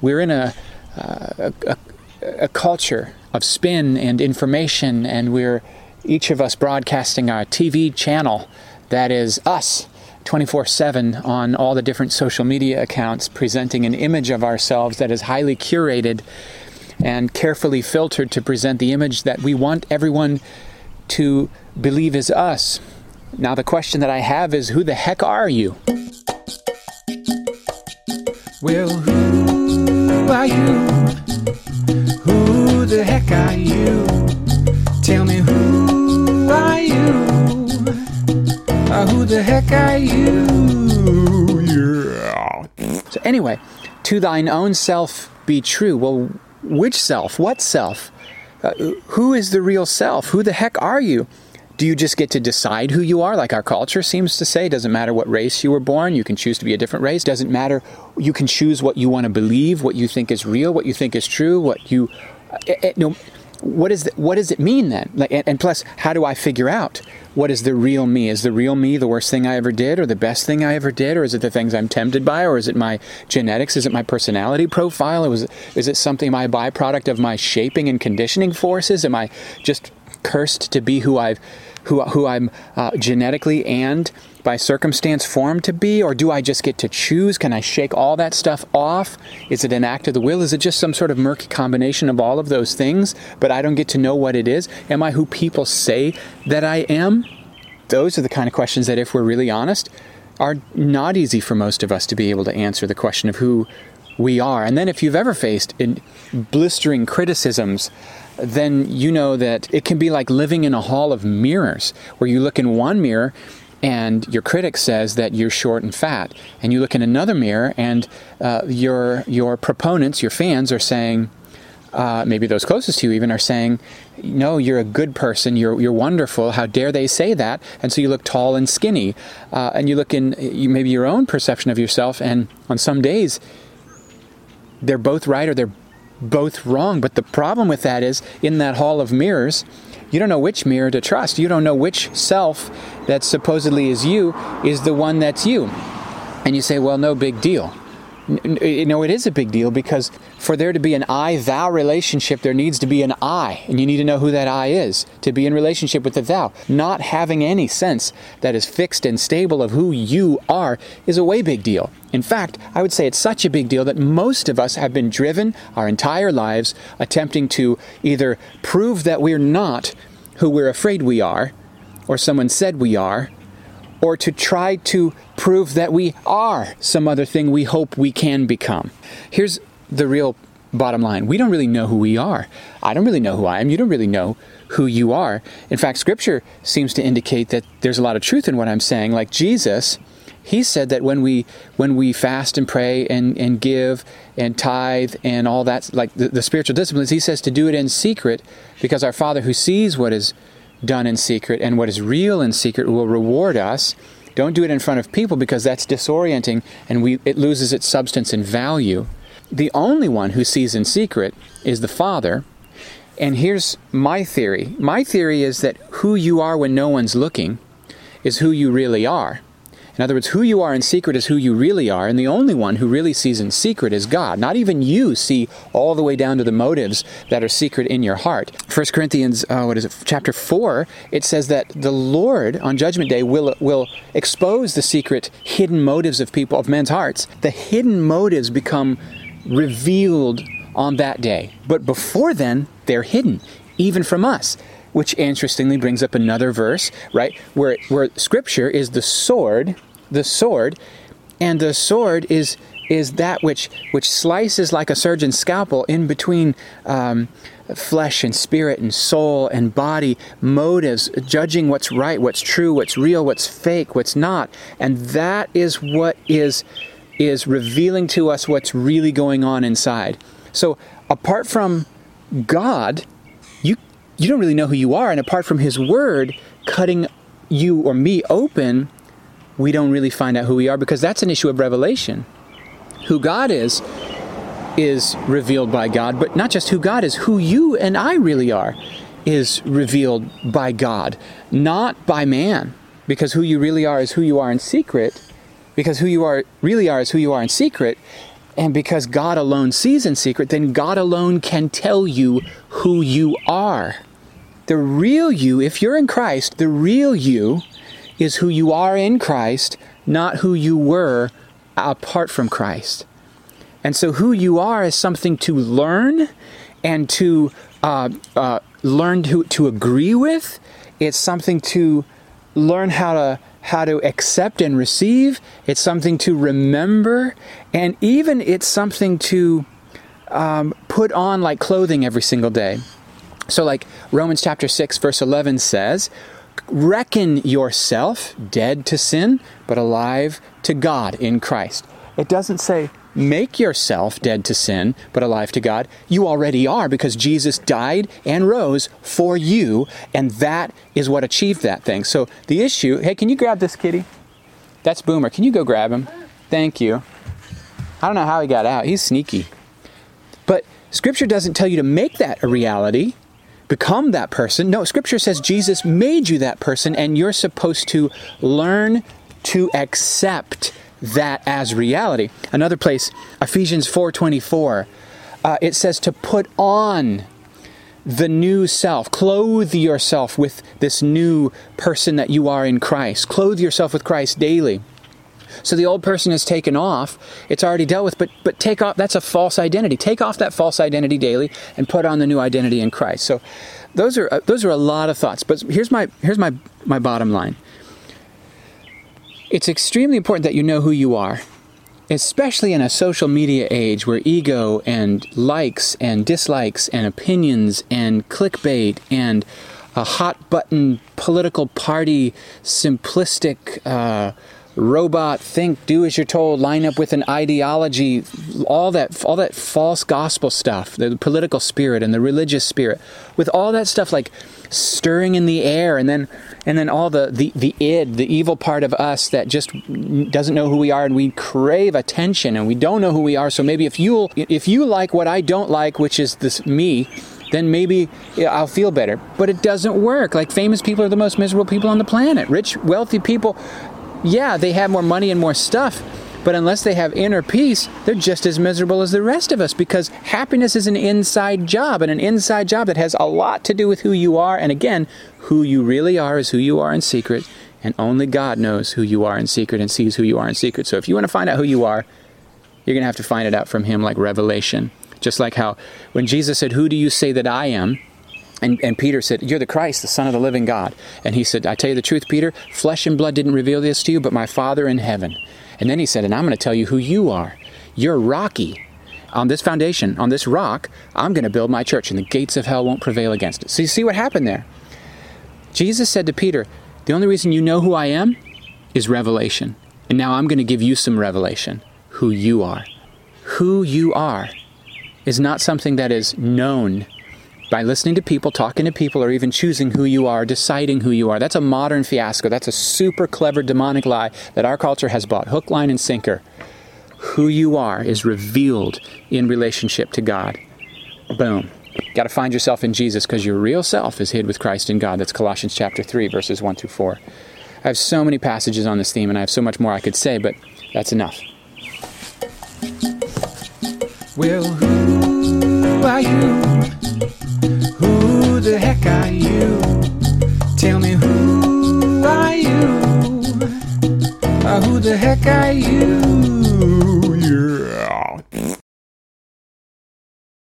we're in a, uh, a, a, culture of spin and information, and we're each of us broadcasting our TV channel that is us 24 7 on all the different social media accounts, presenting an image of ourselves that is highly curated and carefully filtered to present the image that we want everyone to believe is us. Now, the question that I have is who the heck are you? Well, who are you? Who the heck are you? Tell me who are you? Uh, who the heck are you? Yeah. So, anyway, to thine own self be true. Well, which self? What self? Uh, who is the real self? Who the heck are you? Do you just get to decide who you are, like our culture seems to say? Doesn't matter what race you were born, you can choose to be a different race. Doesn't matter, you can choose what you want to believe, what you think is real, what you think is true, what you. Uh, uh, no, what is the, what does it mean then? Like, and, and, plus, how do I figure out what is the real me? Is the real me the worst thing I ever did, or the best thing I ever did, or is it the things I'm tempted by, or is it my genetics? Is it my personality profile? Or is it, is it something my byproduct of my shaping and conditioning forces? Am I just cursed to be who I've who who I'm uh, genetically and by circumstance formed to be, or do I just get to choose? Can I shake all that stuff off? Is it an act of the will? Is it just some sort of murky combination of all of those things, but I don't get to know what it is? Am I who people say that I am? Those are the kind of questions that, if we're really honest, are not easy for most of us to be able to answer the question of who we are. And then, if you've ever faced blistering criticisms, then you know that it can be like living in a hall of mirrors where you look in one mirror and your critic says that you're short and fat, and you look in another mirror and uh, your your proponents, your fans, are saying. Uh, maybe those closest to you even are saying, "No, you're a good person. You're you're wonderful. How dare they say that?" And so you look tall and skinny, uh, and you look in you, maybe your own perception of yourself. And on some days, they're both right or they're both wrong. But the problem with that is, in that hall of mirrors, you don't know which mirror to trust. You don't know which self that supposedly is you is the one that's you. And you say, well, no big deal. You know, it is a big deal because for there to be an I thou relationship, there needs to be an I, and you need to know who that I is to be in relationship with the thou. Not having any sense that is fixed and stable of who you are is a way big deal. In fact, I would say it's such a big deal that most of us have been driven our entire lives attempting to either prove that we're not who we're afraid we are, or someone said we are, or to try to prove that we are some other thing we hope we can become. Here's the real bottom line we don't really know who we are. I don't really know who I am. You don't really know who you are. In fact, Scripture seems to indicate that there's a lot of truth in what I'm saying. Like Jesus, he said that when we when we fast and pray and, and give and tithe and all that like the, the spiritual disciplines he says to do it in secret because our father who sees what is done in secret and what is real in secret will reward us. Don't do it in front of people because that's disorienting and we, it loses its substance and value. The only one who sees in secret is the Father. And here's my theory my theory is that who you are when no one's looking is who you really are. In other words, who you are in secret is who you really are, and the only one who really sees in secret is God. Not even you see all the way down to the motives that are secret in your heart. 1 Corinthians, uh, what is it, chapter 4, it says that the Lord on Judgment Day will, will expose the secret, hidden motives of people, of men's hearts. The hidden motives become revealed on that day. But before then, they're hidden, even from us which interestingly brings up another verse, right? Where where scripture is the sword the sword, and the sword is is that which which slices like a surgeon's scalpel in between um, flesh and spirit and soul and body motives judging what's right what's true what's real what's fake what's not. And that is what is is revealing to us what's really going on inside. So apart from god you you don't really know who you are. And apart from his word cutting you or me open we don't really find out who we are because that's an issue of revelation. Who God is, is revealed by God, but not just who God is, who you and I really are is revealed by God, not by man. Because who you really are is who you are in secret, because who you are really are is who you are in secret, And because God alone sees in secret, then God alone can tell you who you are. The real you, if you're in Christ, the real you is who you are in Christ, not who you were apart from Christ. And so, who you are is something to learn and to uh, uh, learn to, to agree with. It's something to learn how to how to accept and receive. It's something to remember, and even it's something to um, put on like clothing every single day. So, like Romans chapter six, verse eleven says, "Reckon yourself dead to sin, but alive to God in Christ." It doesn't say make yourself dead to sin but alive to God. You already are because Jesus died and rose for you, and that is what achieved that thing. So the issue hey, can you grab this kitty? That's Boomer. Can you go grab him? Thank you. I don't know how he got out. He's sneaky. But Scripture doesn't tell you to make that a reality, become that person. No, Scripture says Jesus made you that person, and you're supposed to learn to accept that as reality. Another place, Ephesians 4:24, uh, it says to put on the new self. Clothe yourself with this new person that you are in Christ. Clothe yourself with Christ daily. So the old person is taken off. It's already dealt with, but but take off that's a false identity. Take off that false identity daily and put on the new identity in Christ. So those are uh, those are a lot of thoughts. But here's my here's my my bottom line. It's extremely important that you know who you are, especially in a social media age where ego and likes and dislikes and opinions and clickbait and a hot button political party simplistic uh, robot think do as you're told line up with an ideology all that all that false gospel stuff the political spirit and the religious spirit with all that stuff like stirring in the air and then and then all the, the the id the evil part of us that just doesn't know who we are and we crave attention and we don't know who we are so maybe if you if you like what i don't like which is this me then maybe I'll feel better. But it doesn't work. Like famous people are the most miserable people on the planet. Rich, wealthy people, yeah, they have more money and more stuff. But unless they have inner peace, they're just as miserable as the rest of us because happiness is an inside job and an inside job that has a lot to do with who you are. And again, who you really are is who you are in secret. And only God knows who you are in secret and sees who you are in secret. So if you want to find out who you are, you're going to have to find it out from Him like revelation. Just like how when Jesus said, Who do you say that I am? And, and Peter said, You're the Christ, the Son of the living God. And he said, I tell you the truth, Peter, flesh and blood didn't reveal this to you, but my Father in heaven. And then he said, And I'm going to tell you who you are. You're rocky. On this foundation, on this rock, I'm going to build my church, and the gates of hell won't prevail against it. So you see what happened there? Jesus said to Peter, The only reason you know who I am is revelation. And now I'm going to give you some revelation who you are. Who you are is not something that is known by listening to people, talking to people, or even choosing who you are, deciding who you are. That's a modern fiasco. That's a super clever demonic lie that our culture has bought hook, line, and sinker. Who you are is revealed in relationship to God. Boom. Got to find yourself in Jesus because your real self is hid with Christ in God. That's Colossians chapter 3, verses 1 through 4. I have so many passages on this theme and I have so much more I could say, but that's enough. Well, who are you? The heck are you?